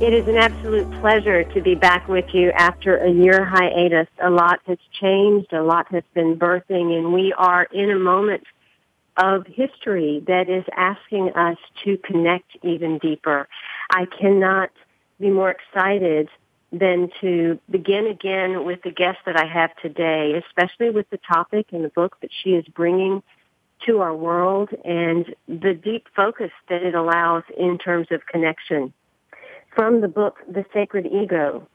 It is an absolute pleasure to be back with you after a year hiatus. A lot has changed, a lot has been birthing, and we are in a moment of history that is asking us to connect even deeper. I cannot be more excited than to begin again with the guest that I have today, especially with the topic and the book that she is bringing to our world and the deep focus that it allows in terms of connection from the book The Sacred Ego.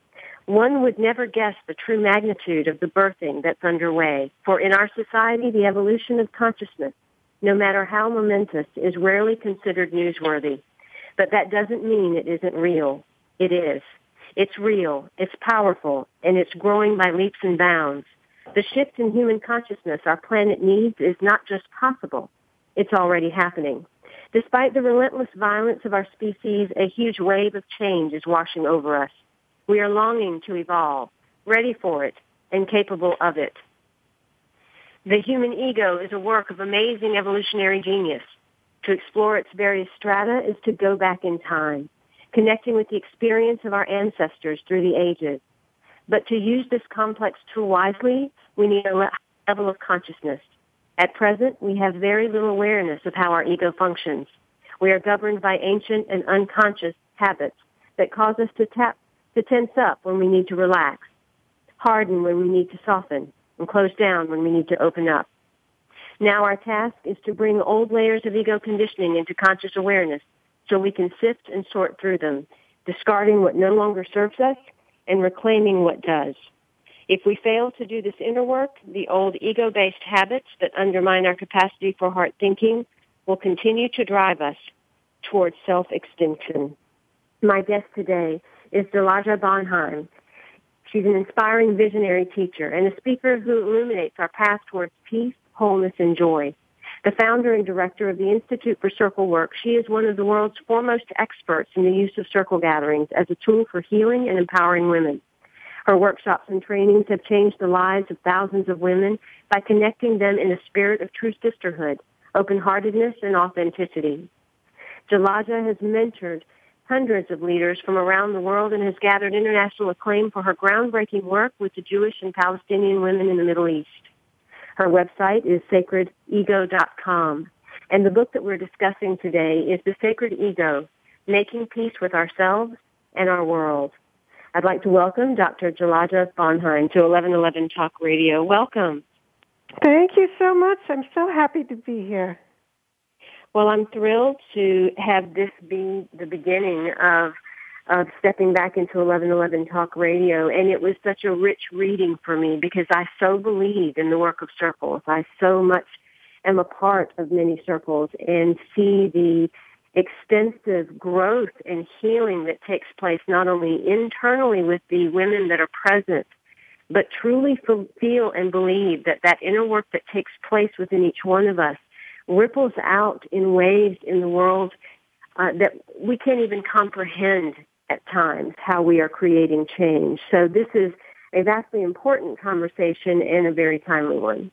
One would never guess the true magnitude of the birthing that's underway, for in our society, the evolution of consciousness, no matter how momentous, is rarely considered newsworthy. But that doesn't mean it isn't real. It is. It's real, it's powerful, and it's growing by leaps and bounds. The shift in human consciousness our planet needs is not just possible, it's already happening. Despite the relentless violence of our species, a huge wave of change is washing over us. We are longing to evolve, ready for it, and capable of it. The human ego is a work of amazing evolutionary genius. To explore its various strata is to go back in time, connecting with the experience of our ancestors through the ages. But to use this complex tool wisely, we need a level of consciousness at present, we have very little awareness of how our ego functions. We are governed by ancient and unconscious habits that cause us to tap, to tense up when we need to relax, harden when we need to soften, and close down when we need to open up. Now our task is to bring old layers of ego conditioning into conscious awareness so we can sift and sort through them, discarding what no longer serves us and reclaiming what does. If we fail to do this inner work, the old ego-based habits that undermine our capacity for heart thinking will continue to drive us towards self-extinction. My guest today is Jalaja Bonheim. She's an inspiring visionary teacher and a speaker who illuminates our path towards peace, wholeness, and joy. The founder and director of the Institute for Circle Work, she is one of the world's foremost experts in the use of circle gatherings as a tool for healing and empowering women. Her workshops and trainings have changed the lives of thousands of women by connecting them in a spirit of true sisterhood, open-heartedness, and authenticity. Jalaja has mentored hundreds of leaders from around the world and has gathered international acclaim for her groundbreaking work with the Jewish and Palestinian women in the Middle East. Her website is sacredego.com. And the book that we're discussing today is The Sacred Ego, Making Peace with Ourselves and Our World. I'd like to welcome Dr. Jalaja Bonheim to 1111 Talk Radio. Welcome. Thank you so much. I'm so happy to be here. Well, I'm thrilled to have this be the beginning of of stepping back into 1111 Talk Radio, and it was such a rich reading for me because I so believe in the work of circles. I so much am a part of many circles and see the extensive growth and healing that takes place not only internally with the women that are present, but truly feel and believe that that inner work that takes place within each one of us ripples out in ways in the world uh, that we can't even comprehend at times how we are creating change. So this is a vastly important conversation and a very timely one.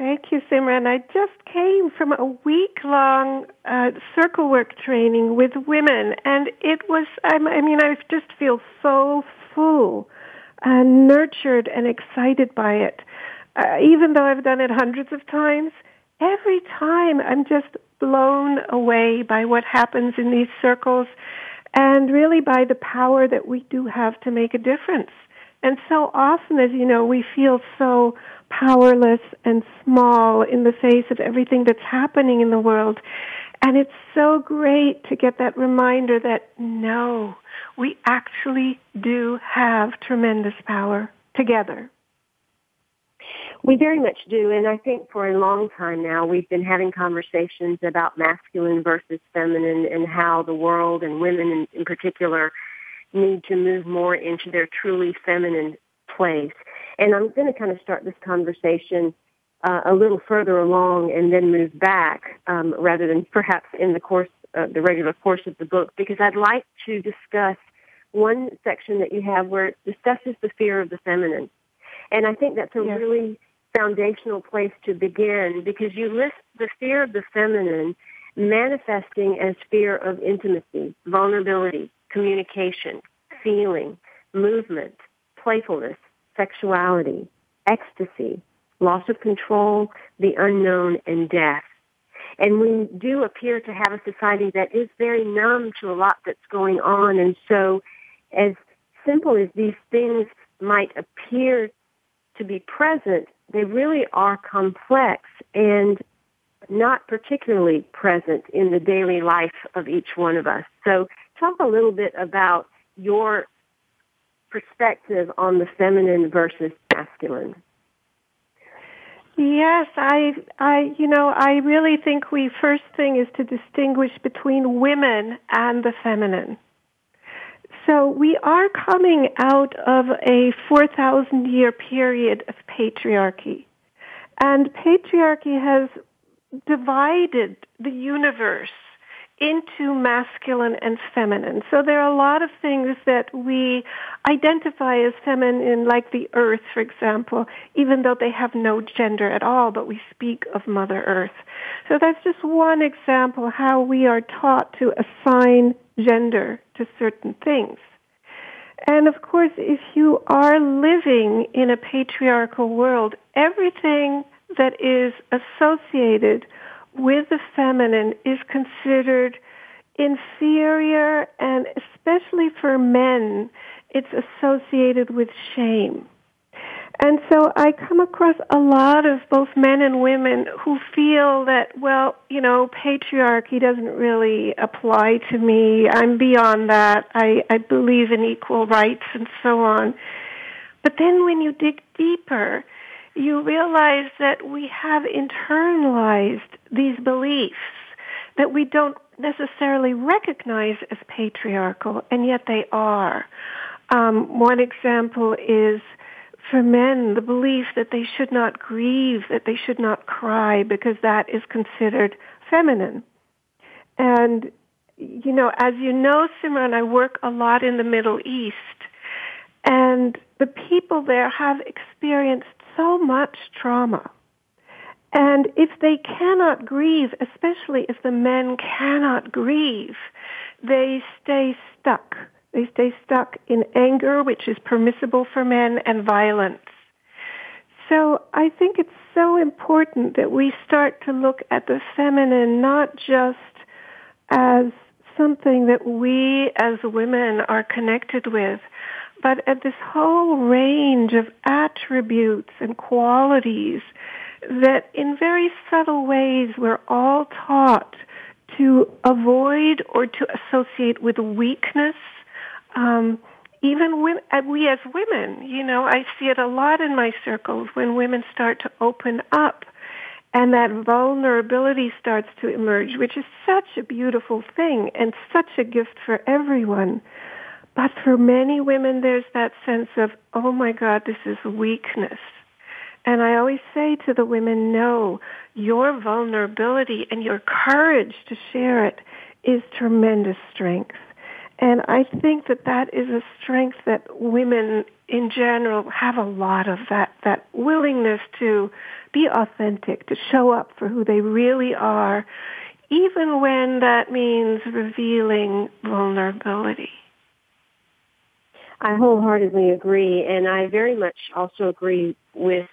Thank you, Simran. I just came from a week-long uh, circle work training with women, and it was, I mean, I just feel so full uh, nurtured and excited by it. Uh, even though I've done it hundreds of times, every time I'm just blown away by what happens in these circles and really by the power that we do have to make a difference. And so often, as you know, we feel so powerless and small in the face of everything that's happening in the world. And it's so great to get that reminder that no, we actually do have tremendous power together. We very much do, and I think for a long time now we've been having conversations about masculine versus feminine and how the world and women in, in particular need to move more into their truly feminine place. And I'm going to kind of start this conversation uh, a little further along and then move back um, rather than perhaps in the course, uh, the regular course of the book, because I'd like to discuss one section that you have where it discusses the fear of the feminine. And I think that's a yes. really foundational place to begin because you list the fear of the feminine manifesting as fear of intimacy, vulnerability, communication, feeling, movement, playfulness, sexuality, ecstasy, loss of control, the unknown, and death. And we do appear to have a society that is very numb to a lot that's going on. And so as simple as these things might appear to be present, they really are complex and not particularly present in the daily life of each one of us. So talk a little bit about your perspective on the feminine versus masculine. Yes, I, I, you know, I really think we first thing is to distinguish between women and the feminine. So we are coming out of a 4,000 year period of patriarchy. And patriarchy has divided the universe into masculine and feminine. So there are a lot of things that we identify as feminine, like the earth, for example, even though they have no gender at all, but we speak of Mother Earth. So that's just one example how we are taught to assign gender to certain things. And of course, if you are living in a patriarchal world, everything that is associated with the feminine is considered inferior and especially for men, it's associated with shame. And so I come across a lot of both men and women who feel that, well, you know, patriarchy doesn't really apply to me. I'm beyond that. I, I believe in equal rights and so on. But then when you dig deeper, you realize that we have internalized these beliefs that we don't necessarily recognize as patriarchal, and yet they are. Um, one example is for men the belief that they should not grieve, that they should not cry, because that is considered feminine. And, you know, as you know, Simran, I work a lot in the Middle East, and the people there have experienced so much trauma. And if they cannot grieve, especially if the men cannot grieve, they stay stuck. They stay stuck in anger, which is permissible for men, and violence. So I think it's so important that we start to look at the feminine not just as something that we as women are connected with, but at this whole range of attributes and qualities that in very subtle ways we're all taught to avoid or to associate with weakness. Um, even when, uh, we as women, you know, I see it a lot in my circles when women start to open up and that vulnerability starts to emerge, which is such a beautiful thing and such a gift for everyone. But for many women, there's that sense of, oh my God, this is weakness. And I always say to the women, no, your vulnerability and your courage to share it is tremendous strength. And I think that that is a strength that women in general have a lot of that, that willingness to be authentic, to show up for who they really are, even when that means revealing vulnerability. I wholeheartedly agree, and I very much also agree with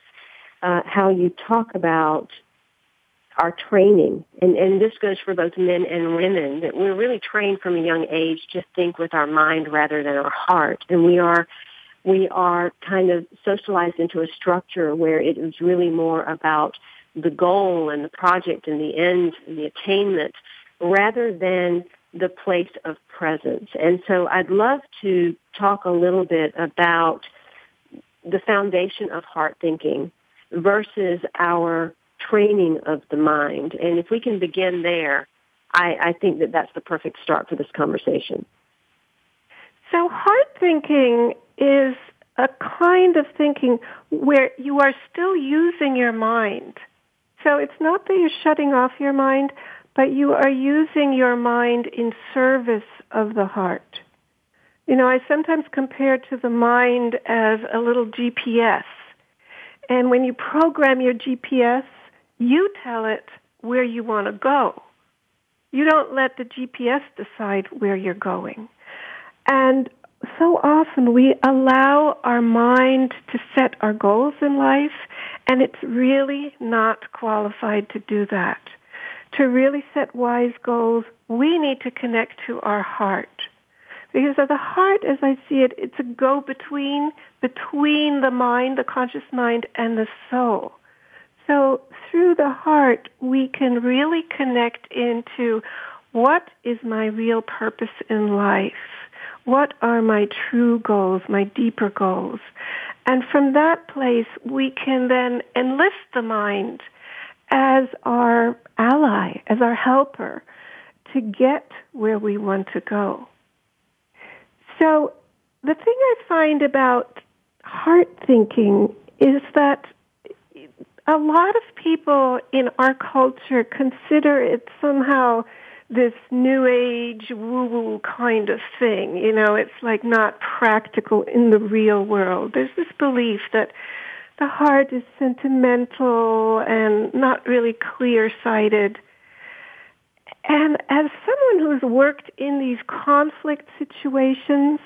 uh, how you talk about our training, and, and this goes for both men and women, that we're really trained from a young age to think with our mind rather than our heart, and we are we are kind of socialized into a structure where it is really more about the goal and the project and the end and the attainment rather than the place of presence. And so I'd love to talk a little bit about the foundation of heart thinking versus our training of the mind. And if we can begin there, I, I think that that's the perfect start for this conversation. So heart thinking is a kind of thinking where you are still using your mind. So it's not that you're shutting off your mind, but you are using your mind in service of the heart. You know, I sometimes compare to the mind as a little GPS. And when you program your GPS, you tell it where you want to go. You don't let the GPS decide where you're going. And so often we allow our mind to set our goals in life, and it's really not qualified to do that. To really set wise goals, we need to connect to our heart. Because of the heart, as I see it, it's a go-between between the mind, the conscious mind, and the soul. So through the heart, we can really connect into what is my real purpose in life? What are my true goals, my deeper goals? And from that place, we can then enlist the mind as our ally, as our helper to get where we want to go. So the thing I find about heart thinking is that a lot of people in our culture consider it somehow this new age woo woo kind of thing. You know, it's like not practical in the real world. There's this belief that the heart is sentimental and not really clear sighted. And as someone who's worked in these conflict situations,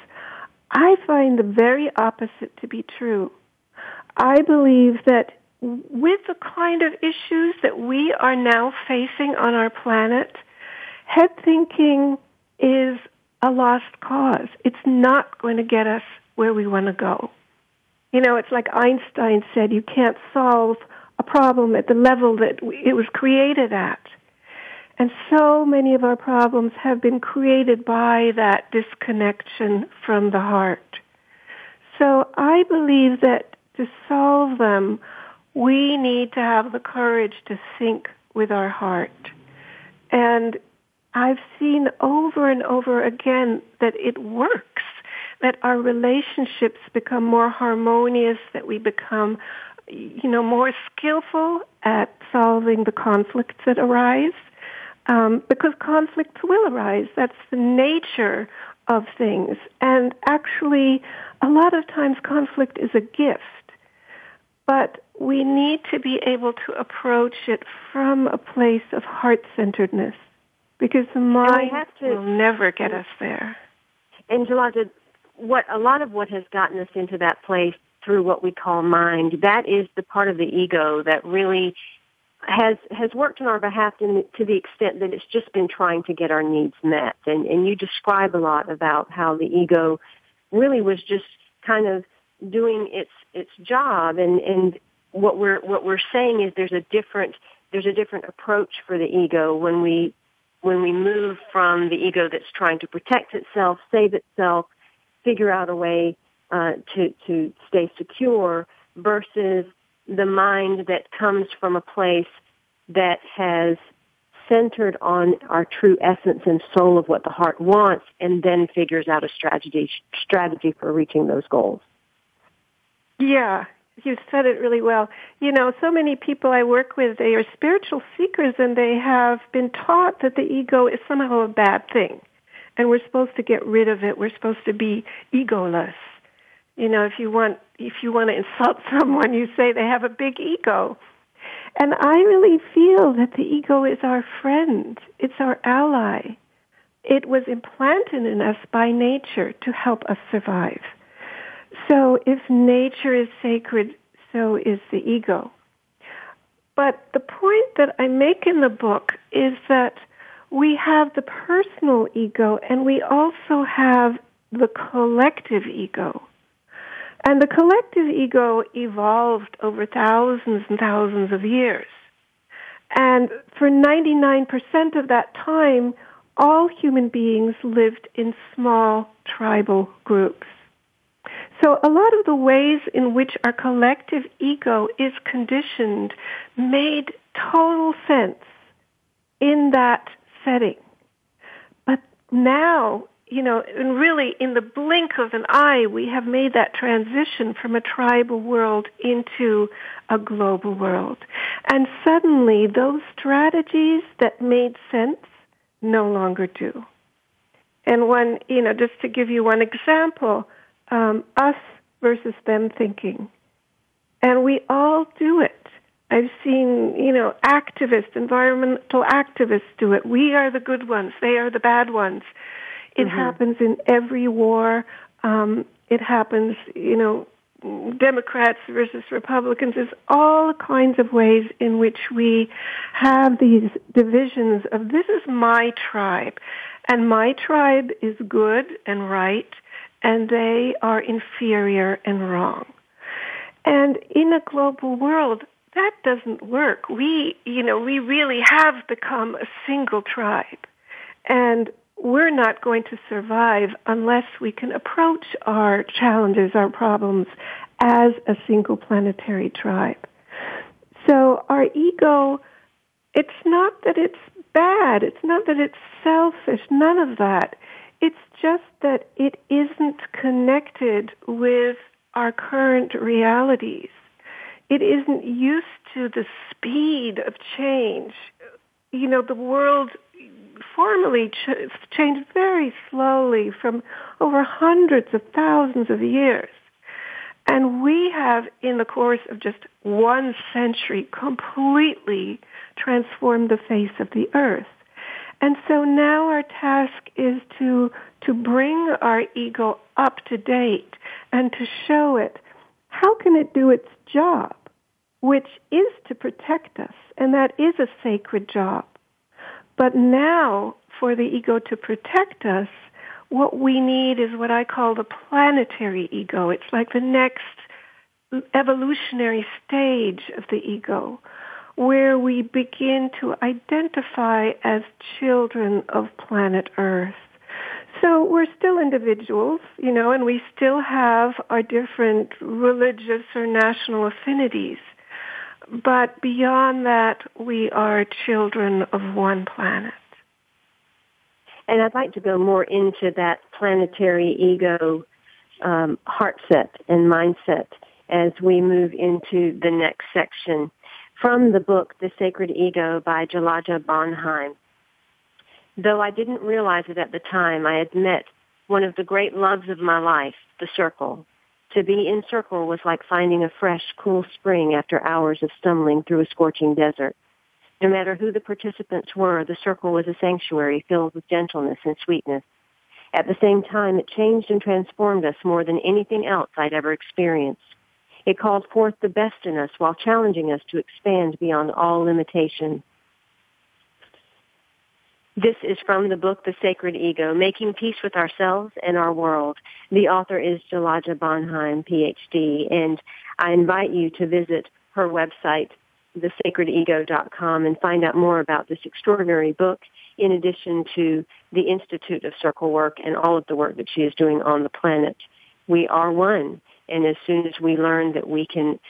I find the very opposite to be true. I believe that with the kind of issues that we are now facing on our planet, head thinking is a lost cause. It's not going to get us where we want to go. You know, it's like Einstein said, you can't solve a problem at the level that it was created at. And so many of our problems have been created by that disconnection from the heart. So I believe that to solve them, we need to have the courage to think with our heart. And I've seen over and over again that it works, that our relationships become more harmonious, that we become, you know, more skillful at solving the conflicts that arise. Um, because conflicts will arise. That's the nature of things. And actually, a lot of times conflict is a gift. But we need to be able to approach it from a place of heart-centeredness because the mind to, will never get us there. And Jalaja, what a lot of what has gotten us into that place through what we call mind, that is the part of the ego that really has has worked on our behalf in, to the extent that it's just been trying to get our needs met. And, and you describe a lot about how the ego really was just kind of doing its its job. And and what we're what we're saying is there's a different there's a different approach for the ego when we when we move from the ego that's trying to protect itself, save itself, figure out a way uh, to to stay secure, versus the mind that comes from a place that has centered on our true essence and soul of what the heart wants, and then figures out a strategy strategy for reaching those goals. Yeah, you said it really well. You know, so many people I work with, they are spiritual seekers and they have been taught that the ego is somehow a bad thing. And we're supposed to get rid of it. We're supposed to be egoless. You know, if you want, if you want to insult someone, you say they have a big ego. And I really feel that the ego is our friend. It's our ally. It was implanted in us by nature to help us survive. So if nature is sacred, so is the ego. But the point that I make in the book is that we have the personal ego and we also have the collective ego. And the collective ego evolved over thousands and thousands of years. And for 99% of that time, all human beings lived in small tribal groups. So a lot of the ways in which our collective ego is conditioned made total sense in that setting. But now, you know, and really in the blink of an eye, we have made that transition from a tribal world into a global world. And suddenly those strategies that made sense no longer do. And one, you know, just to give you one example, um, us versus them thinking. And we all do it. I've seen, you know, activists, environmental activists do it. We are the good ones. They are the bad ones. It mm-hmm. happens in every war. Um, it happens, you know, Democrats versus Republicans. There's all kinds of ways in which we have these divisions of this is my tribe, and my tribe is good and right, and they are inferior and wrong. And in a global world, that doesn't work. We, you know, we really have become a single tribe. And we're not going to survive unless we can approach our challenges, our problems, as a single planetary tribe. So our ego, it's not that it's bad. It's not that it's selfish. None of that. It's just that it isn't connected with our current realities. It isn't used to the speed of change. You know, the world formally ch- changed very slowly from over hundreds of thousands of years. And we have, in the course of just one century, completely transformed the face of the earth. And so now our task is to, to bring our ego up to date and to show it how can it do its job, which is to protect us, and that is a sacred job. But now, for the ego to protect us, what we need is what I call the planetary ego. It's like the next evolutionary stage of the ego where we begin to identify as children of planet Earth. So we're still individuals, you know, and we still have our different religious or national affinities. But beyond that, we are children of one planet. And I'd like to go more into that planetary ego um, heart set and mindset as we move into the next section from the book The Sacred Ego by Jalaja Bonheim. Though I didn't realize it at the time, I had met one of the great loves of my life, the circle. To be in circle was like finding a fresh, cool spring after hours of stumbling through a scorching desert. No matter who the participants were, the circle was a sanctuary filled with gentleness and sweetness. At the same time, it changed and transformed us more than anything else I'd ever experienced. It called forth the best in us while challenging us to expand beyond all limitation. This is from the book The Sacred Ego, Making Peace with Ourselves and Our World. The author is Jalaja Bonheim, PhD, and I invite you to visit her website, thesacredego.com, and find out more about this extraordinary book, in addition to the Institute of Circle Work and all of the work that she is doing on the planet. We are one. And as soon as we learn that we can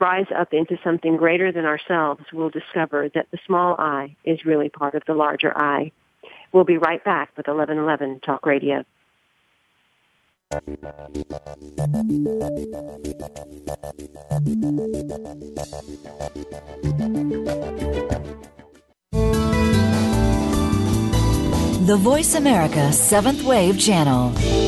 rise up into something greater than ourselves, we'll discover that the small I is really part of the larger I. We'll be right back with 1111 Talk Radio. The Voice America Seventh Wave Channel.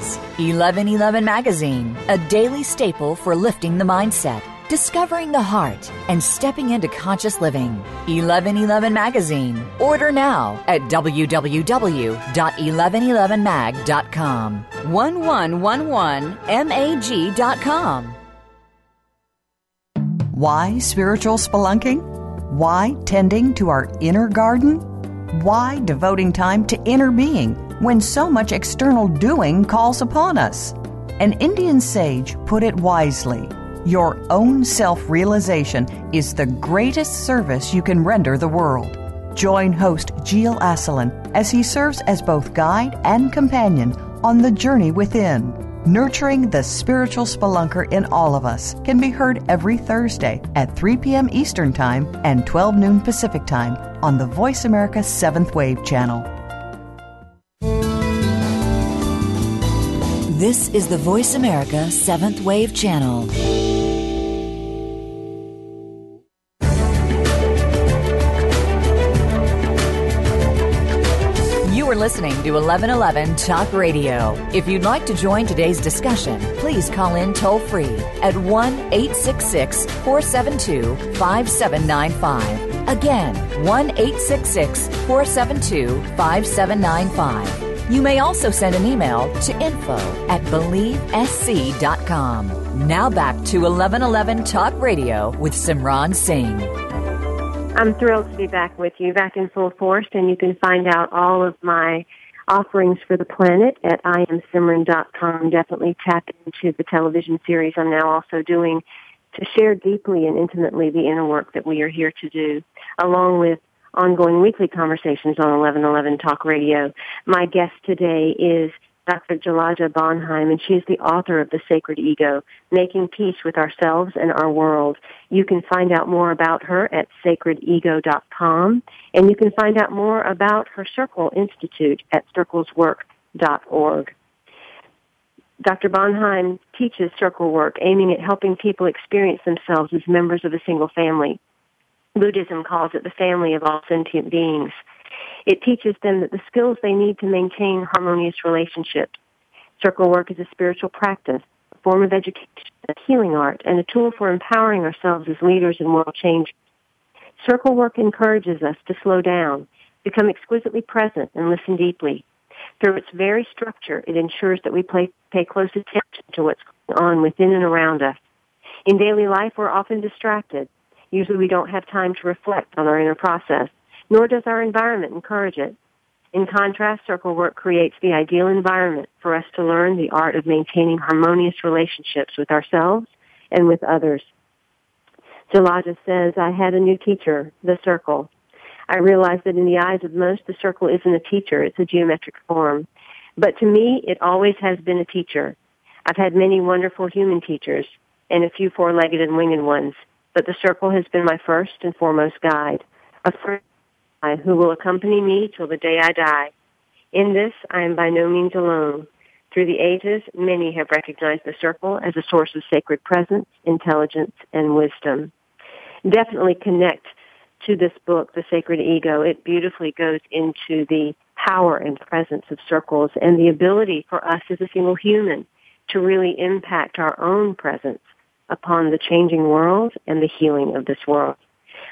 1111 Magazine, a daily staple for lifting the mindset, discovering the heart, and stepping into conscious living. 1111 Magazine. Order now at www.1111mag.com. 1111mag.com. Why spiritual spelunking? Why tending to our inner garden? Why devoting time to inner being when so much external doing calls upon us? An Indian sage put it wisely Your own self realization is the greatest service you can render the world. Join host Gilles Asselin as he serves as both guide and companion on the journey within. Nurturing the spiritual spelunker in all of us can be heard every Thursday at 3 p.m. Eastern Time and 12 noon Pacific Time on the Voice America Seventh Wave channel. This is the Voice America Seventh Wave channel. You are listening to 1111 Talk Radio. If you'd like to join today's discussion, please call in toll free at 1 866 472 5795. Again, 1 866 472 5795. You may also send an email to info at believesc.com. Now back to 1111 Talk Radio with Simran Singh. I'm thrilled to be back with you, back in full force, and you can find out all of my offerings for the planet at iamsimran.com. Definitely tap into the television series I'm now also doing to share deeply and intimately the inner work that we are here to do, along with ongoing weekly conversations on 1111 Talk Radio. My guest today is Dr. Jalaja Bonheim, and she is the author of The Sacred Ego, Making Peace with Ourselves and Our World. You can find out more about her at sacredego.com, and you can find out more about her Circle Institute at circleswork.org. Dr. Bonheim teaches circle work, aiming at helping people experience themselves as members of a single family. Buddhism calls it the family of all sentient beings. It teaches them that the skills they need to maintain harmonious relationships. Circle work is a spiritual practice, a form of education, a healing art, and a tool for empowering ourselves as leaders in world change. Circle work encourages us to slow down, become exquisitely present, and listen deeply. Through its very structure, it ensures that we pay, pay close attention to what's going on within and around us. In daily life, we're often distracted. Usually we don't have time to reflect on our inner process nor does our environment encourage it. In contrast, circle work creates the ideal environment for us to learn the art of maintaining harmonious relationships with ourselves and with others. Jalaja says, I had a new teacher, the circle. I realized that in the eyes of most, the circle isn't a teacher, it's a geometric form. But to me, it always has been a teacher. I've had many wonderful human teachers and a few four-legged and winged ones, but the circle has been my first and foremost guide, a friend who will accompany me till the day I die. In this, I am by no means alone. Through the ages, many have recognized the circle as a source of sacred presence, intelligence, and wisdom. Definitely connect to this book, The Sacred Ego. It beautifully goes into the power and presence of circles and the ability for us as a single human to really impact our own presence upon the changing world and the healing of this world.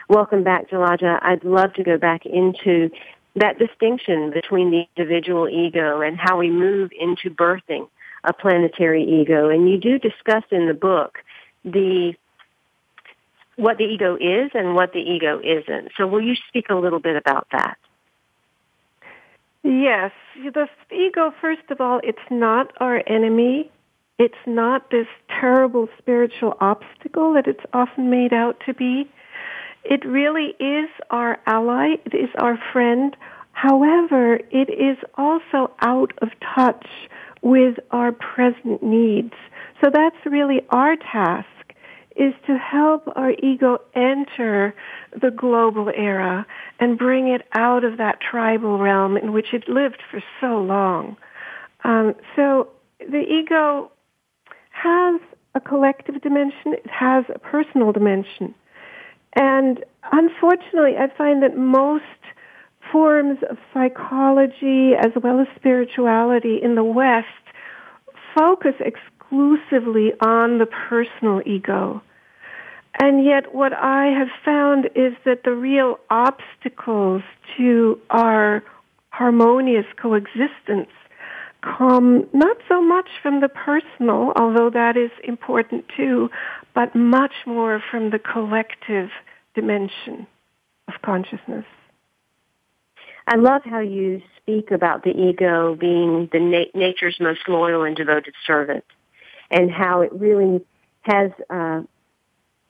Welcome back, Jalaja. I'd love to go back into that distinction between the individual ego and how we move into birthing a planetary ego. And you do discuss in the book the what the ego is and what the ego isn't. So will you speak a little bit about that? Yes. The ego, first of all, it's not our enemy. It's not this terrible spiritual obstacle that it's often made out to be. It really is our ally. It is our friend. However, it is also out of touch with our present needs. So that's really our task is to help our ego enter the global era and bring it out of that tribal realm in which it lived for so long. Um, so the ego has a collective dimension, it has a personal dimension. And unfortunately, I find that most forms of psychology as well as spirituality in the West focus exclusively on the personal ego. And yet what I have found is that the real obstacles to our harmonious coexistence come not so much from the personal, although that is important too, but much more from the collective dimension of consciousness. I love how you speak about the ego being the na- nature's most loyal and devoted servant, and how it really has uh,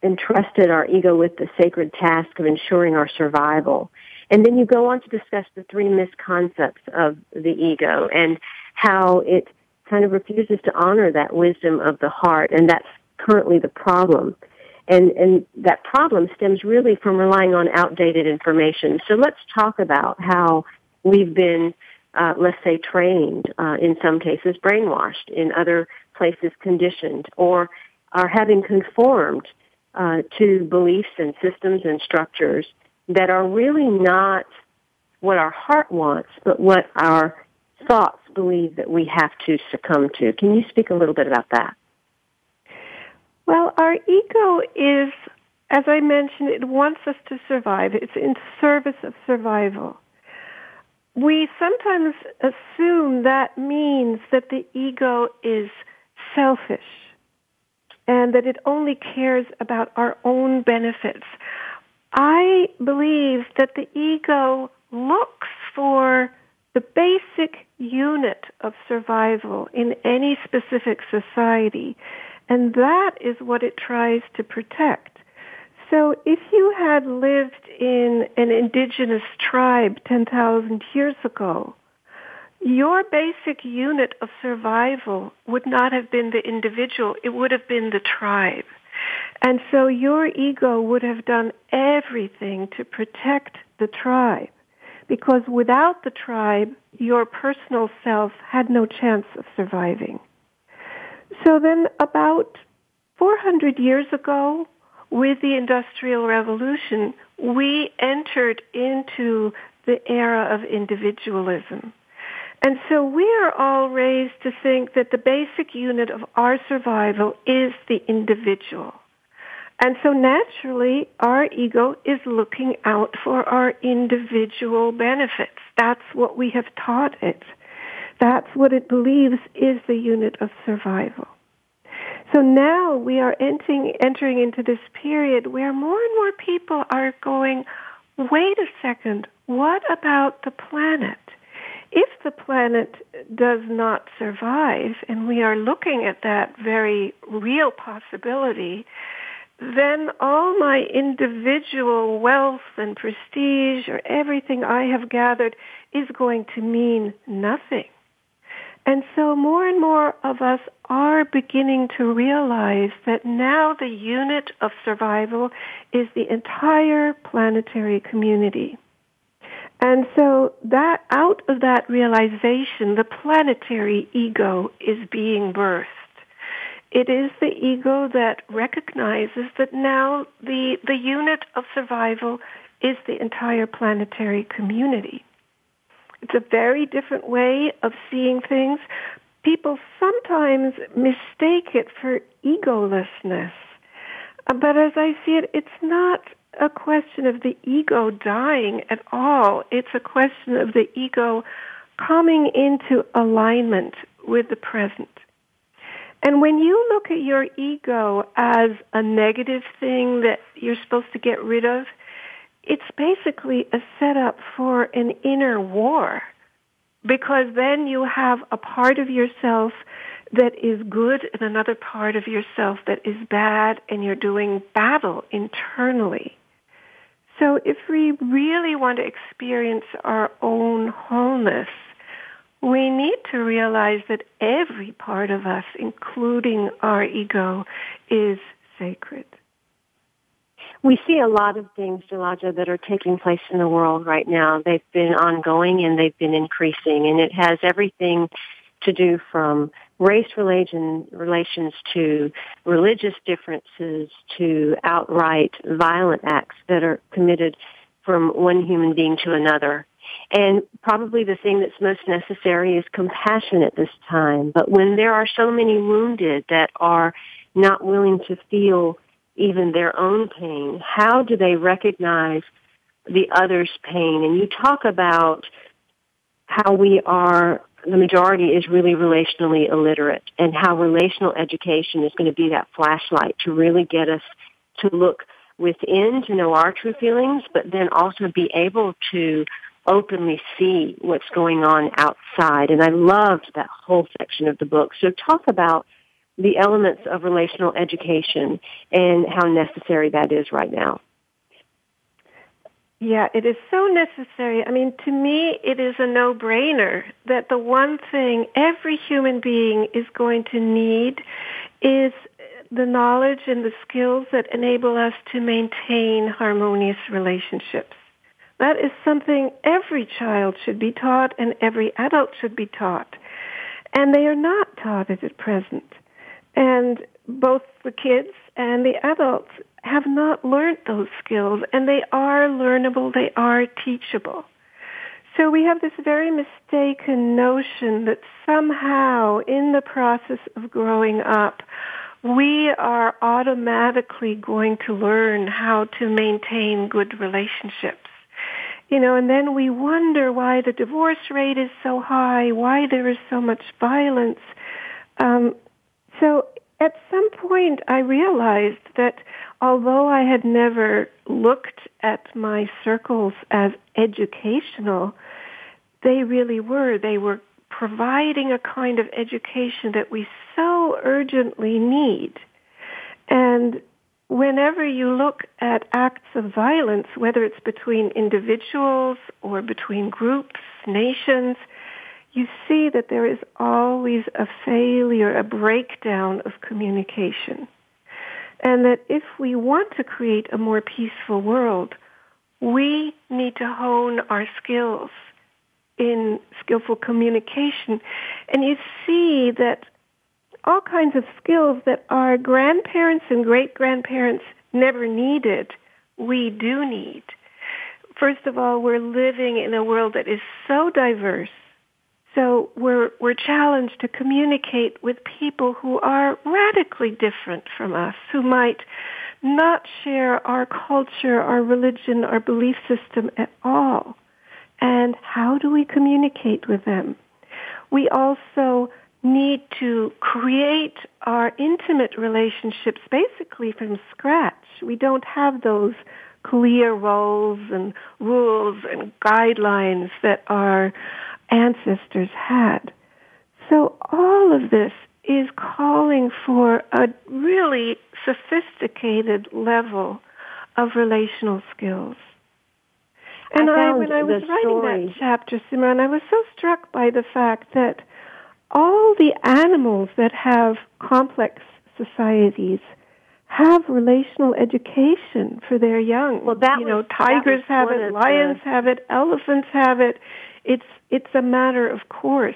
entrusted our ego with the sacred task of ensuring our survival. And then you go on to discuss the three misconceptions of the ego and how it kind of refuses to honor that wisdom of the heart, and that's currently the problem. And, and that problem stems really from relying on outdated information. So let's talk about how we've been, uh, let's say, trained, uh, in some cases brainwashed, in other places conditioned, or are having conformed uh, to beliefs and systems and structures that are really not what our heart wants, but what our thoughts believe that we have to succumb to. Can you speak a little bit about that? Well, our ego is, as I mentioned, it wants us to survive. It's in service of survival. We sometimes assume that means that the ego is selfish and that it only cares about our own benefits. I believe that the ego looks for the basic unit of survival in any specific society, and that is what it tries to protect. So if you had lived in an indigenous tribe 10,000 years ago, your basic unit of survival would not have been the individual, it would have been the tribe. And so your ego would have done everything to protect the tribe. Because without the tribe, your personal self had no chance of surviving. So then about 400 years ago, with the Industrial Revolution, we entered into the era of individualism. And so we are all raised to think that the basic unit of our survival is the individual. And so naturally, our ego is looking out for our individual benefits. That's what we have taught it. That's what it believes is the unit of survival. So now we are entering, entering into this period where more and more people are going, wait a second, what about the planet? If the planet does not survive, and we are looking at that very real possibility, then all my individual wealth and prestige or everything I have gathered is going to mean nothing. And so more and more of us are beginning to realize that now the unit of survival is the entire planetary community. And so that out of that realization, the planetary ego is being birthed. It is the ego that recognizes that now the, the unit of survival is the entire planetary community. It's a very different way of seeing things. People sometimes mistake it for egolessness. Uh, but as I see it, it's not a question of the ego dying at all. It's a question of the ego coming into alignment with the present. And when you look at your ego as a negative thing that you're supposed to get rid of, it's basically a setup for an inner war. Because then you have a part of yourself that is good and another part of yourself that is bad and you're doing battle internally. So if we really want to experience our own wholeness, we need to realize that every part of us, including our ego, is sacred. We see a lot of things, Jalaja, that are taking place in the world right now. They've been ongoing and they've been increasing, and it has everything to do from race relation, relations to religious differences to outright violent acts that are committed from one human being to another. And probably the thing that's most necessary is compassion at this time. But when there are so many wounded that are not willing to feel even their own pain, how do they recognize the other's pain? And you talk about how we are, the majority is really relationally illiterate and how relational education is going to be that flashlight to really get us to look within to know our true feelings, but then also be able to openly see what's going on outside. And I loved that whole section of the book. So talk about the elements of relational education and how necessary that is right now. Yeah, it is so necessary. I mean, to me, it is a no-brainer that the one thing every human being is going to need is the knowledge and the skills that enable us to maintain harmonious relationships. That is something every child should be taught and every adult should be taught. And they are not taught at present. And both the kids and the adults have not learned those skills and they are learnable, they are teachable. So we have this very mistaken notion that somehow in the process of growing up, we are automatically going to learn how to maintain good relationships. You know, and then we wonder why the divorce rate is so high, why there is so much violence. Um, so at some point I realized that although I had never looked at my circles as educational, they really were. They were providing a kind of education that we so urgently need. And whenever you look at acts of violence, whether it's between individuals or between groups, nations, you see that there is always a failure, a breakdown of communication. And that if we want to create a more peaceful world, we need to hone our skills in skillful communication. And you see that all kinds of skills that our grandparents and great grandparents never needed, we do need. First of all, we're living in a world that is so diverse so we're, we're challenged to communicate with people who are radically different from us, who might not share our culture, our religion, our belief system at all. And how do we communicate with them? We also need to create our intimate relationships basically from scratch. We don't have those clear roles and rules and guidelines that our ancestors had. So all of this is calling for a really sophisticated level of relational skills. And I, I when I was writing story. that chapter, Simran, I was so struck by the fact that all the animals that have complex societies have relational education for their young. Well, that you know, was, tigers have it, lions the... have it, elephants have it. It's it's a matter of course.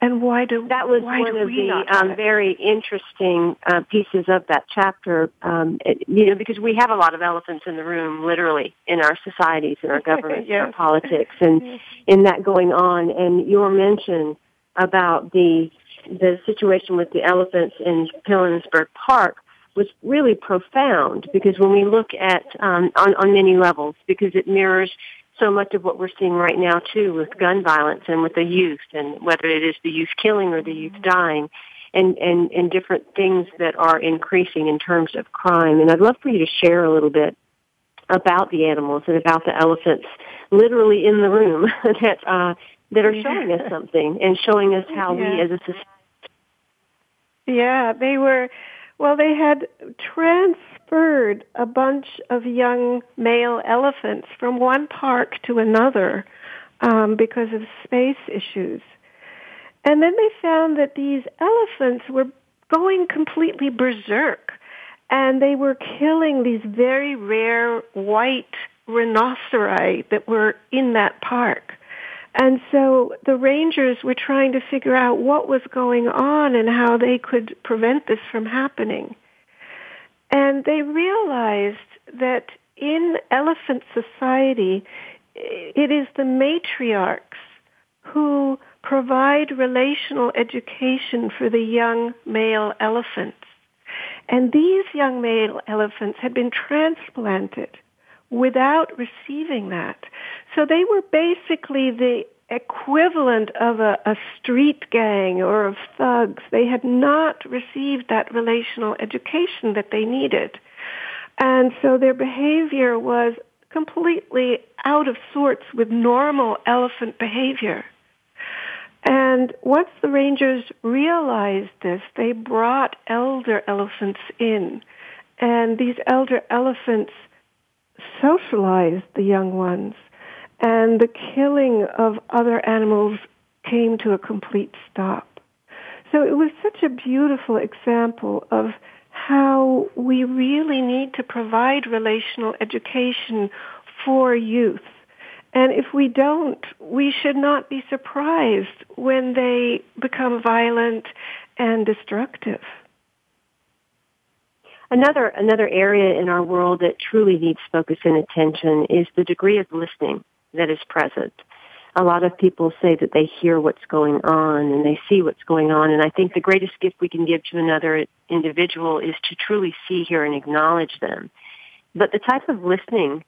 And why do that was one of the um, very interesting uh, pieces of that chapter? Um, it, you know, because we have a lot of elephants in the room, literally, in our societies, in our governments, yes. our politics, and in that going on. And your mention about the the situation with the elephants in Pilanesberg Park was really profound because when we look at um, on on many levels, because it mirrors so much of what we're seeing right now too with gun violence and with the youth and whether it is the youth killing or the youth dying and, and, and different things that are increasing in terms of crime. And I'd love for you to share a little bit about the animals and about the elephants literally in the room that, uh, that are showing us something and showing us how yeah. we as a society. Yeah, they were, well, they had transferred a bunch of young male elephants from one park to another um, because of space issues. And then they found that these elephants were going completely berserk and they were killing these very rare white rhinoceri that were in that park. And so the rangers were trying to figure out what was going on and how they could prevent this from happening. And they realized that in elephant society, it is the matriarchs who provide relational education for the young male elephants. And these young male elephants had been transplanted without receiving that. So they were basically the equivalent of a, a, street gang or of thugs. They had not received that relational education that they needed. And so their behavior was completely out of sorts with normal elephant behavior. And once the rangers realized this, they brought elder elephants in. And these elder elephants socialized the young ones. And the killing of other animals came to a complete stop. So it was such a beautiful example of how we really need to provide relational education for youth and if we don't, we should not be surprised when they become violent and destructive. Another another area in our world that truly needs focus and attention is the degree of listening that is present. A lot of people say that they hear what's going on and they see what's going on and I think the greatest gift we can give to another individual is to truly see, hear and acknowledge them. But the type of listening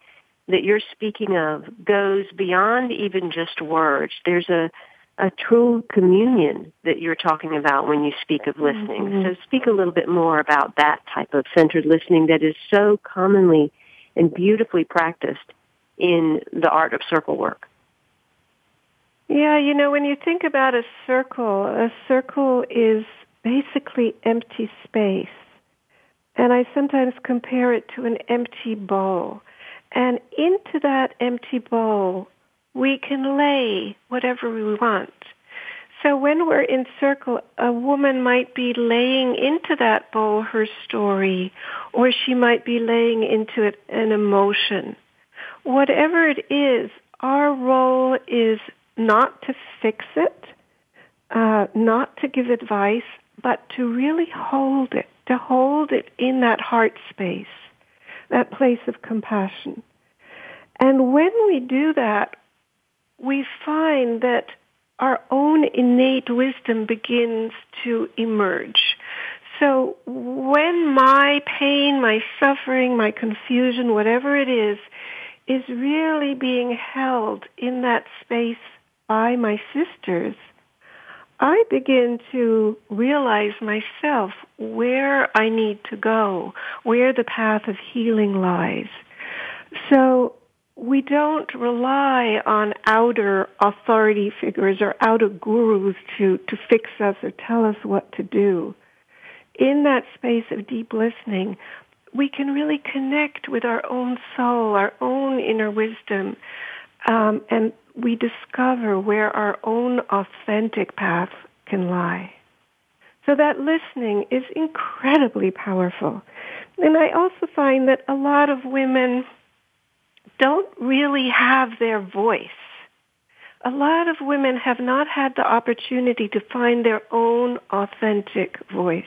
that you're speaking of goes beyond even just words. There's a a true communion that you're talking about when you speak of listening. Mm-hmm. So speak a little bit more about that type of centered listening that is so commonly and beautifully practiced in the art of circle work. Yeah, you know, when you think about a circle, a circle is basically empty space. And I sometimes compare it to an empty bowl. And into that empty bowl, we can lay whatever we want. So when we're in circle, a woman might be laying into that bowl her story, or she might be laying into it an emotion. Whatever it is, our role is not to fix it, uh, not to give advice, but to really hold it, to hold it in that heart space that place of compassion. And when we do that, we find that our own innate wisdom begins to emerge. So when my pain, my suffering, my confusion, whatever it is, is really being held in that space by my sisters, I begin to realize myself where I need to go, where the path of healing lies. So we don't rely on outer authority figures or outer gurus to, to fix us or tell us what to do. In that space of deep listening, we can really connect with our own soul, our own inner wisdom, um, and we discover where our own authentic path can lie. So that listening is incredibly powerful. And I also find that a lot of women don't really have their voice. A lot of women have not had the opportunity to find their own authentic voice.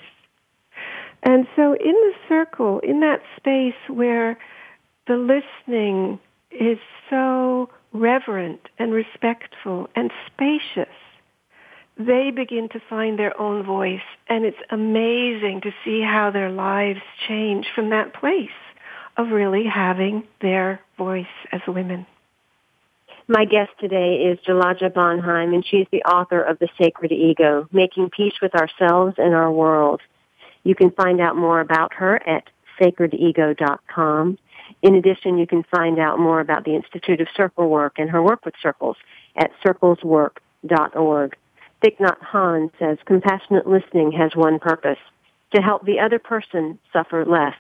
And so in the circle, in that space where the listening is so reverent and respectful and spacious, they begin to find their own voice and it's amazing to see how their lives change from that place of really having their voice as women. My guest today is Jalaja Bonheim, and she's the author of The Sacred Ego, Making Peace with Ourselves and Our World. You can find out more about her at sacredego.com. In addition, you can find out more about the Institute of Circle Work and her work with circles at circleswork.org. Thich Nhat Hanh says compassionate listening has one purpose, to help the other person suffer less.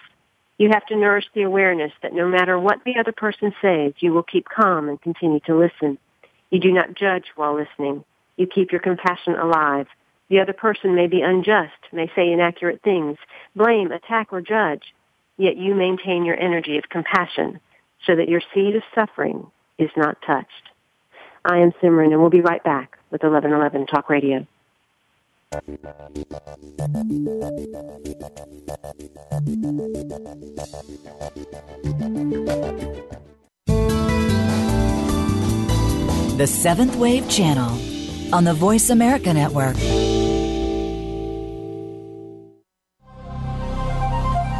You have to nourish the awareness that no matter what the other person says, you will keep calm and continue to listen. You do not judge while listening. You keep your compassion alive. The other person may be unjust, may say inaccurate things, blame, attack, or judge, yet you maintain your energy of compassion so that your seed of suffering is not touched. I am Simran, and we'll be right back with 1111 Talk Radio. The Seventh Wave Channel on the Voice America Network.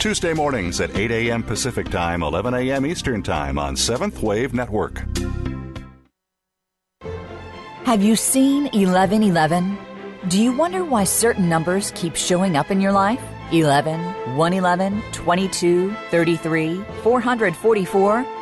Tuesday mornings at 8 a.m. Pacific Time, 11 a.m. Eastern Time on Seventh Wave Network. Have you seen 1111? Do you wonder why certain numbers keep showing up in your life? 11, 111, 22, 33, 444?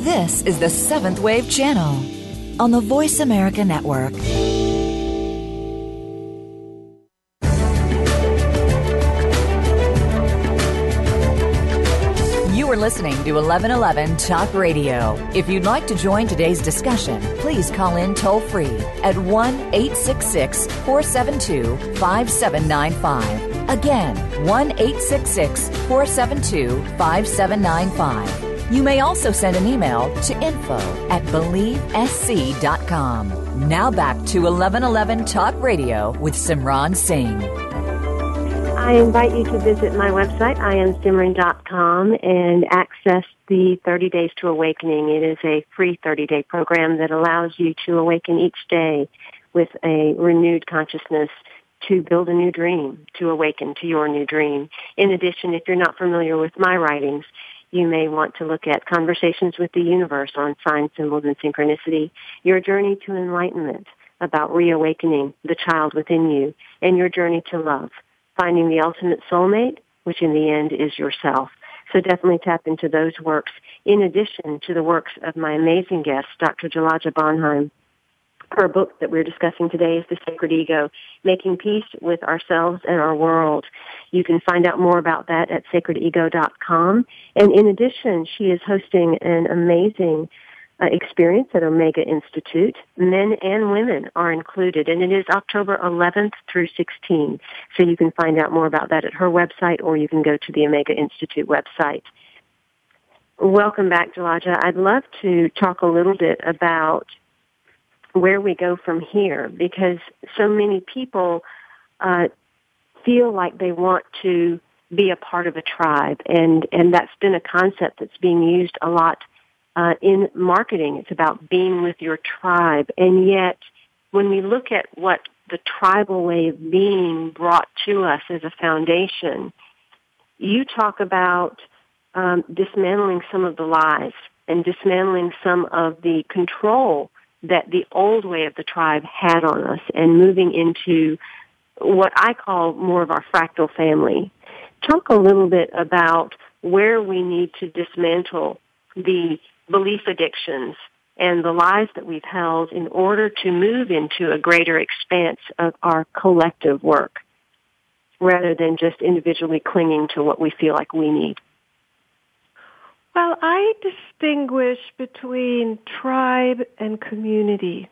This is the Seventh Wave Channel on the Voice America Network. You are listening to 1111 Talk Radio. If you'd like to join today's discussion, please call in toll free at 1 866 472 5795. Again, 1 866 472 5795. You may also send an email to info at believesc.com. Now back to 1111 Talk Radio with Simran Singh. I invite you to visit my website, iamsimran.com, and access the 30 Days to Awakening. It is a free 30-day program that allows you to awaken each day with a renewed consciousness to build a new dream, to awaken to your new dream. In addition, if you're not familiar with my writings, you may want to look at Conversations with the Universe on Signs, Symbols, and Synchronicity, Your Journey to Enlightenment about reawakening the child within you, and Your Journey to Love, Finding the Ultimate Soulmate, which in the end is yourself. So definitely tap into those works in addition to the works of my amazing guest, Dr. Jalaja Bonheim. Her book that we're discussing today is The Sacred Ego, Making Peace with Ourselves and Our World. You can find out more about that at sacredego.com. And in addition, she is hosting an amazing uh, experience at Omega Institute. Men and women are included, and it is October 11th through 16th. So you can find out more about that at her website, or you can go to the Omega Institute website. Welcome back, Jalaja. I'd love to talk a little bit about where we go from here because so many people uh, feel like they want to be a part of a tribe, and and that's been a concept that's being used a lot uh, in marketing. It's about being with your tribe, and yet when we look at what the tribal way of being brought to us as a foundation, you talk about um, dismantling some of the lies and dismantling some of the control that the old way of the tribe had on us and moving into what I call more of our fractal family. Talk a little bit about where we need to dismantle the belief addictions and the lies that we've held in order to move into a greater expanse of our collective work. rather than just individually clinging to what we feel like we need? Well, I distinguish between tribe and community.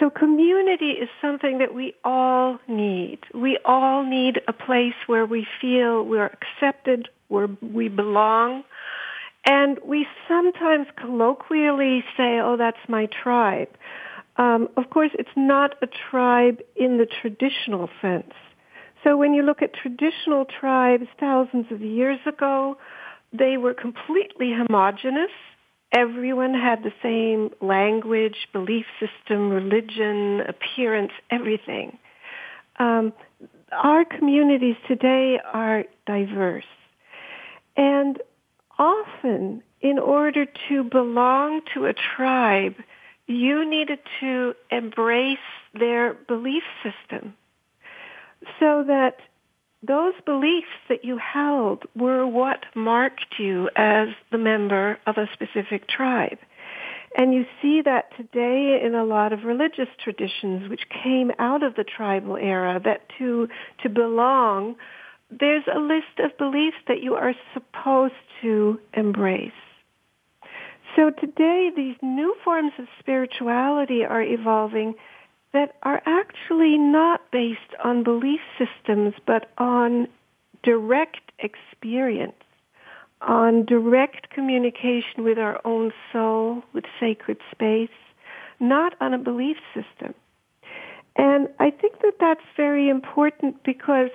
So community is something that we all need. We all need a place where we feel we're accepted, where we belong. And we sometimes colloquially say, oh, that's my tribe. Um, of course, it's not a tribe in the traditional sense. So when you look at traditional tribes thousands of years ago, they were completely homogenous. Everyone had the same language, belief system, religion, appearance, everything. Um, our communities today are diverse. And often, in order to belong to a tribe, you needed to embrace their belief system so that those beliefs that you held were what marked you as the member of a specific tribe. And you see that today in a lot of religious traditions which came out of the tribal era that to, to belong, there's a list of beliefs that you are supposed to embrace. So today these new forms of spirituality are evolving that are actually not based on belief systems, but on direct experience, on direct communication with our own soul, with sacred space, not on a belief system. And I think that that's very important because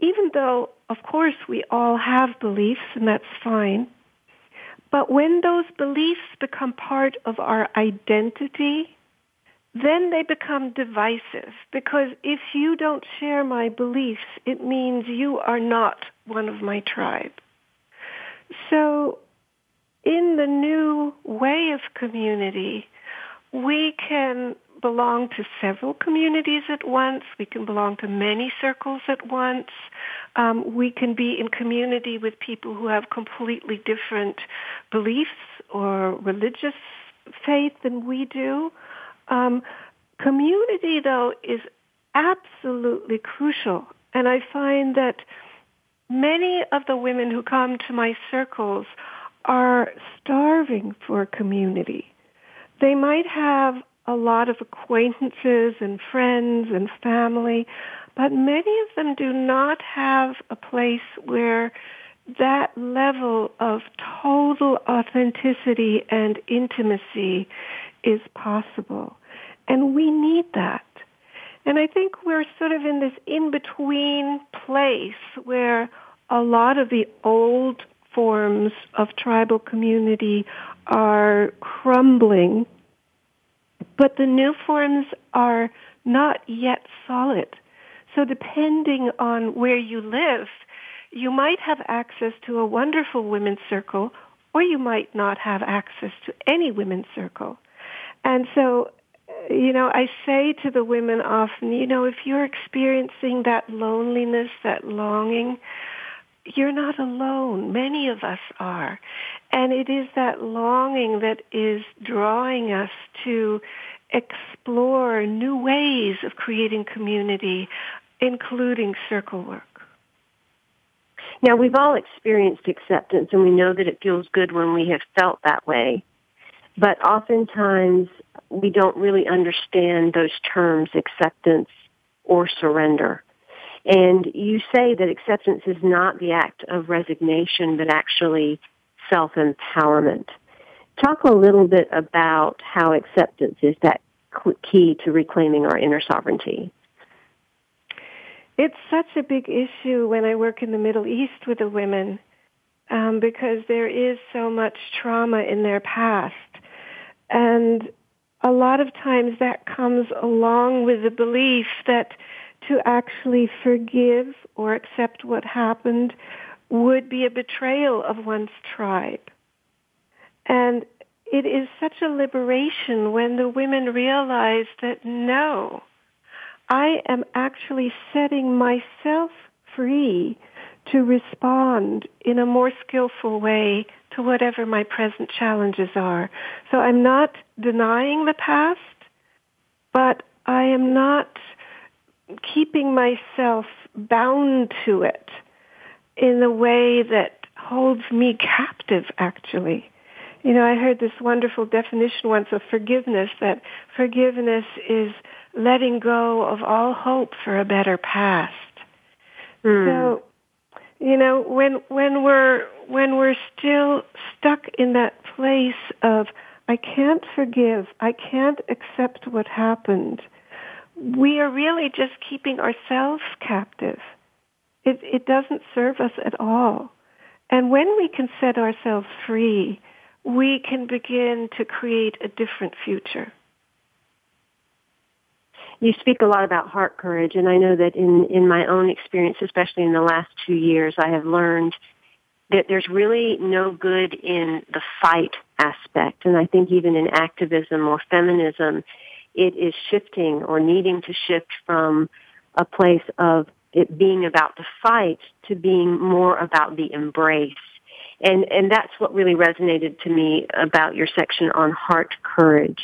even though, of course, we all have beliefs and that's fine, but when those beliefs become part of our identity, then they become divisive because if you don't share my beliefs, it means you are not one of my tribe. So in the new way of community, we can belong to several communities at once. We can belong to many circles at once. Um, we can be in community with people who have completely different beliefs or religious faith than we do. Um, community, though, is absolutely crucial. And I find that many of the women who come to my circles are starving for community. They might have a lot of acquaintances and friends and family, but many of them do not have a place where that level of total authenticity and intimacy is possible. And we need that. And I think we're sort of in this in-between place where a lot of the old forms of tribal community are crumbling, but the new forms are not yet solid. So depending on where you live, you might have access to a wonderful women's circle or you might not have access to any women's circle. And so you know, I say to the women often, you know, if you're experiencing that loneliness, that longing, you're not alone. Many of us are. And it is that longing that is drawing us to explore new ways of creating community, including circle work. Now, we've all experienced acceptance, and we know that it feels good when we have felt that way. But oftentimes we don't really understand those terms, acceptance or surrender. And you say that acceptance is not the act of resignation, but actually self-empowerment. Talk a little bit about how acceptance is that key to reclaiming our inner sovereignty. It's such a big issue when I work in the Middle East with the women um, because there is so much trauma in their past. And a lot of times that comes along with the belief that to actually forgive or accept what happened would be a betrayal of one's tribe. And it is such a liberation when the women realize that no, I am actually setting myself free to respond in a more skillful way to whatever my present challenges are. So I'm not denying the past, but I am not keeping myself bound to it in a way that holds me captive, actually. You know, I heard this wonderful definition once of forgiveness that forgiveness is letting go of all hope for a better past. Mm. So, you know, when when we're when we're still stuck in that place of I can't forgive, I can't accept what happened, we are really just keeping ourselves captive. It it doesn't serve us at all. And when we can set ourselves free, we can begin to create a different future you speak a lot about heart courage, and I know that in in my own experience, especially in the last two years, I have learned that there's really no good in the fight aspect, and I think even in activism or feminism, it is shifting or needing to shift from a place of it being about the fight to being more about the embrace. And, and that's what really resonated to me about your section on heart courage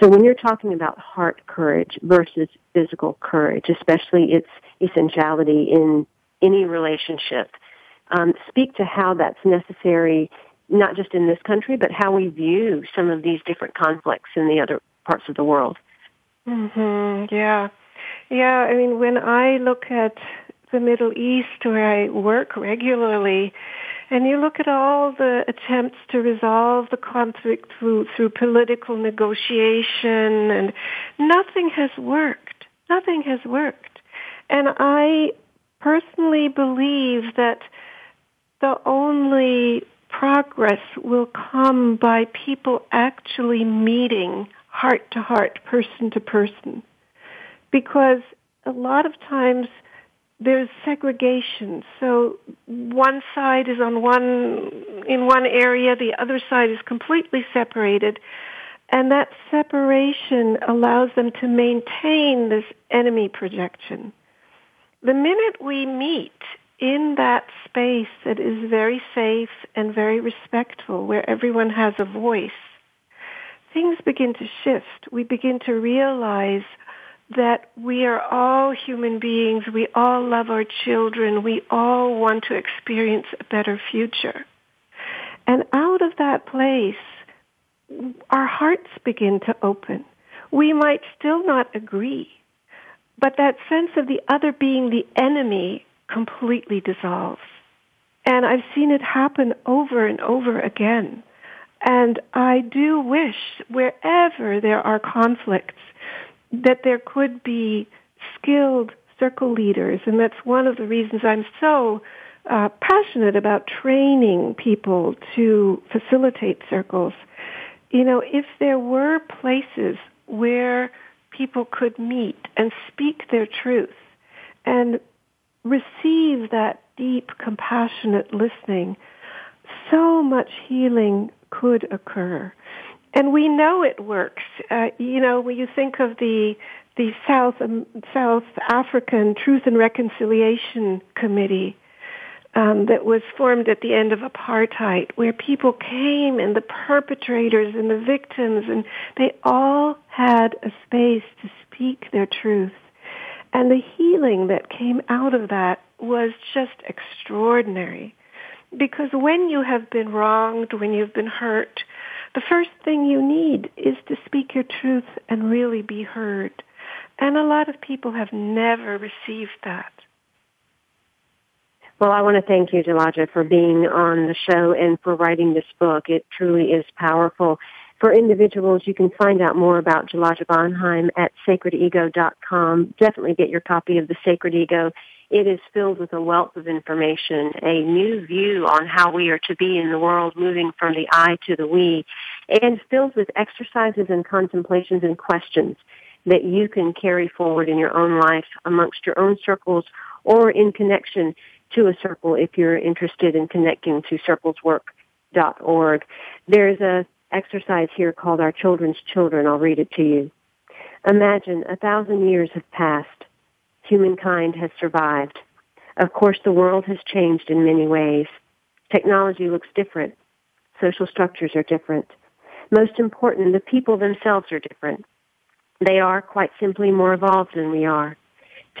so when you're talking about heart courage versus physical courage, especially its essentiality in any relationship, um, speak to how that's necessary, not just in this country, but how we view some of these different conflicts in the other parts of the world. Mm-hmm. Yeah, yeah. I mean, when I look at the Middle East, where I work regularly, and you look at all the attempts to resolve the conflict through, through political negotiation and nothing has worked. Nothing has worked. And I personally believe that the only progress will come by people actually meeting heart to heart, person to person. Because a lot of times there's segregation. So one side is on one, in one area, the other side is completely separated. And that separation allows them to maintain this enemy projection. The minute we meet in that space that is very safe and very respectful, where everyone has a voice, things begin to shift. We begin to realize that we are all human beings. We all love our children. We all want to experience a better future. And out of that place, our hearts begin to open. We might still not agree, but that sense of the other being the enemy completely dissolves. And I've seen it happen over and over again. And I do wish wherever there are conflicts that there could be skilled circle leaders, and that's one of the reasons I'm so uh, passionate about training people to facilitate circles. You know, if there were places where people could meet and speak their truth and receive that deep, compassionate listening, so much healing could occur and we know it works. Uh, you know, when you think of the the South um, South African Truth and Reconciliation Committee um, that was formed at the end of apartheid, where people came and the perpetrators and the victims, and they all had a space to speak their truth. And the healing that came out of that was just extraordinary. Because when you have been wronged, when you've been hurt, the first thing you need is to speak your truth and really be heard. And a lot of people have never received that. Well, I want to thank you, Jalaja, for being on the show and for writing this book. It truly is powerful. For individuals, you can find out more about Jalaja Bonheim at sacredego.com. Definitely get your copy of The Sacred Ego. It is filled with a wealth of information, a new view on how we are to be in the world, moving from the I to the we, and filled with exercises and contemplations and questions that you can carry forward in your own life amongst your own circles or in connection to a circle if you're interested in connecting to circleswork.org. There's a exercise here called Our Children's Children. I'll read it to you. Imagine a thousand years have passed humankind has survived. Of course, the world has changed in many ways. Technology looks different. Social structures are different. Most important, the people themselves are different. They are quite simply more evolved than we are.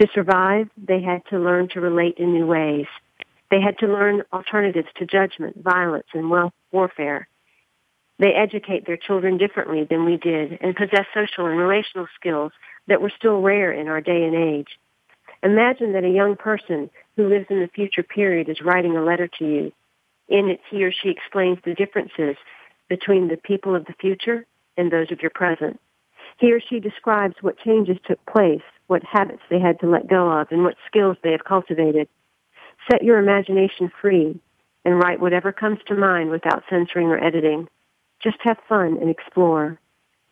To survive, they had to learn to relate in new ways. They had to learn alternatives to judgment, violence, and wealth warfare. They educate their children differently than we did and possess social and relational skills that were still rare in our day and age. Imagine that a young person who lives in the future period is writing a letter to you. In it, he or she explains the differences between the people of the future and those of your present. He or she describes what changes took place, what habits they had to let go of, and what skills they have cultivated. Set your imagination free and write whatever comes to mind without censoring or editing. Just have fun and explore.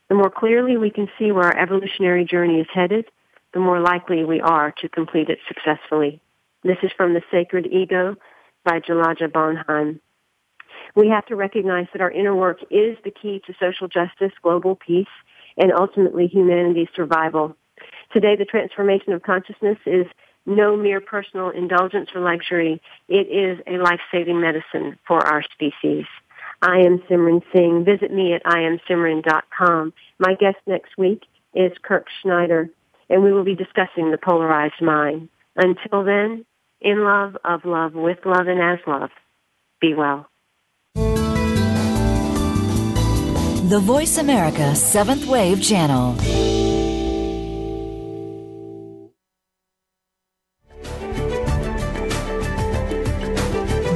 The more clearly we can see where our evolutionary journey is headed, the more likely we are to complete it successfully. This is from The Sacred Ego by Jalaja Bonheim. We have to recognize that our inner work is the key to social justice, global peace, and ultimately humanity's survival. Today, the transformation of consciousness is no mere personal indulgence or luxury. It is a life-saving medicine for our species. I am Simran Singh. Visit me at iamsimran.com. My guest next week is Kirk Schneider, and we will be discussing the polarized mind. Until then, in love, of love, with love, and as love, be well. The Voice America Seventh Wave Channel.